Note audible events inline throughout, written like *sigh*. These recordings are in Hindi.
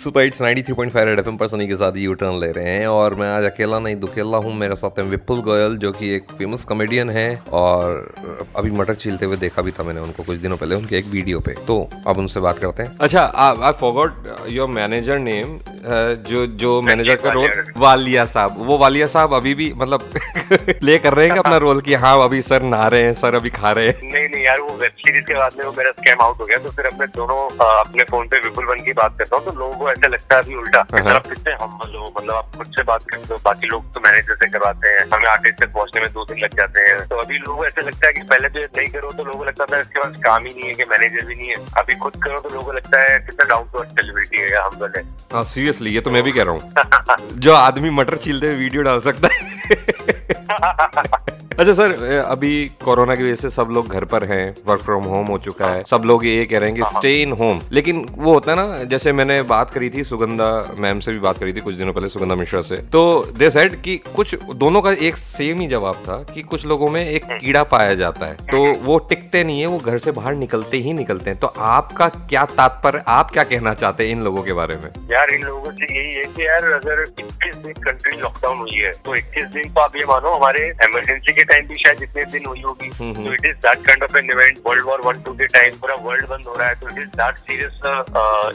सुपर हिट्स 93.5 रेड एफएम पर सनी के साथ यू टर्न ले रहे हैं और मैं आज अकेला नहीं, दुकेला हूँ। मेरे साथ है विपुल गोयल, जो कि एक फ़ेमस कॉमेडियन है और अभी मटर छीलते हुए देखा भी था मैंने उनको कुछ दिनों पहले उनके एक वीडियो पे। तो अब उनसे बात करते हैं। अच्छा I forgot your manager name जो जो मैनेजर का रोल वालिया साहब। वो वालिया साहब अभी भी मतलब *laughs* प्ले कर रहे हैं अपना रोल कि हाँ अभी सर नहा रहे हैं सर अभी खा रहे हैं? नहीं नहीं यार वो वेब सीरीज़ के बाद में वो मेरा स्कैम आउट हो गया तो फिर अपने दोनों अपने फ़ोन पे विपुल वन की बात करता हूँ तो लोगों को ऐसा लगता है अभी उल्टा हाँ। आप कितने हम लोग मतलब आप खुद से बात करते हो बाकी लोग तो मैनेजर से करवाते हैं हमें आर्टिस्ट तक पहुँचने में दो दिन लग जाते हैं। तो अभी लोगों को ऐसा लगता है की पहले तो नहीं करो तो लोगों को लगता था इसके पास काम ही नहीं है कि मैनेजर भी नहीं है। अभी खुद करो तो लोगों को लगता है कितना डाउन टू अर्थ सेलिब्रिटी है हम बोले हाँ। सीरियसली ये तो मैं भी कह रहा हूँ। जो आदमी मटर छीलते हुए वीडियो डाल सकता है। *laughs* अच्छा सर अभी कोरोना की वजह से सब लोग घर पर हैं वर्क फ्रॉम होम हो चुका है। सब लोग ये कह रहे हैं कि स्टे इन होम लेकिन वो होता है ना जैसे मैंने बात करी थी सुगंधा मैम से भी बात करी थी कुछ दिनों पहले सुगंधा मिश्रा से तो दे सेड कि कुछ दोनों का एक सेम ही जवाब था कि कुछ लोगों में एक कीड़ा पाया जाता है। तो वो टिकते नहीं है वो घर से बाहर निकलते ही निकलते हैं। तो आपका क्या तात्पर्य आप क्या कहना चाहते हैं इन लोगों के बारे में? यार इन लोगों से यही है कि यार अगर इक्कीस दिन कंट्री लॉकडाउन हुई है तो इक्कीस दिन तो आप ये मानो हमारे इमरजेंसी के टाइम भी शायद इतने दिन हुई होगी तो it is that kind of an event world war one two के टाइम पूरा वर्ल्ड बंद हो रहा है तो it is that serious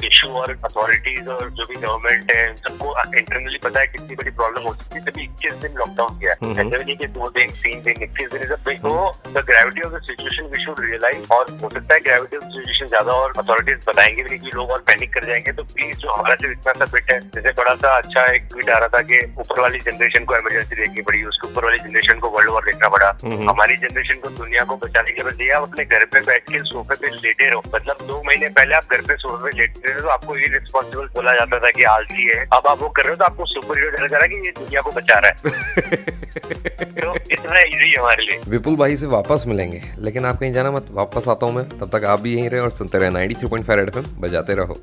issue और अथॉरिटीज और जो भी गवर्नमेंट है सबको इंटरनली पता है कितनी बड़ी प्रॉब्लम हो सकती है तभी इक्कीस दिन लॉकडाउन किया है। ऐसा भी नहीं कि दो दिन तीन दिन इक्कीस दिन इज़ तो the gravity of the situation we should realise और हो सकता है ग्रेविटी ऑफ़ सिचुएशन ज़्यादा और अथॉरिटीज बताएँगे भी नहीं कि लोग और पैनिक कर जाएँगे तो प्लीज़ जो हमारा सिर्फ़ इतना सा फिट है जैसे बड़ा सा अच्छा एक ट्वीट आ रहा था कि ऊपर वाली जनरेशन को इमरजेंसी देखनी पड़ी उसके ऊपर वाली जनरेशन को वर्ल्ड वॉर देखना पड़ा। हमारी जनरेशन को दुनिया को बचाने के बजाय आप अपने घर पे बैठ के सोफे पे लेटे रहो। मतलब दो महीने पहले आप घर पे सोफे पे लेटे रहे तो आपको ये रिस्पॉन्सिबल बोला जाता था कि आलसी है। अब आप वो कर रहे हो तो आपको सुपर हीरो डर रहा है कि ये दुनिया को बचा रहा है। *laughs* तो इतना इजी है हमारे लिए। विपुल भाई से वापस मिलेंगे लेकिन आप कहीं जाना मत वापस आता हूँ मैं। तब तक आप भी यहीं रहे और सुनते रहे 93.5 रेड एफएम बजाते रहो।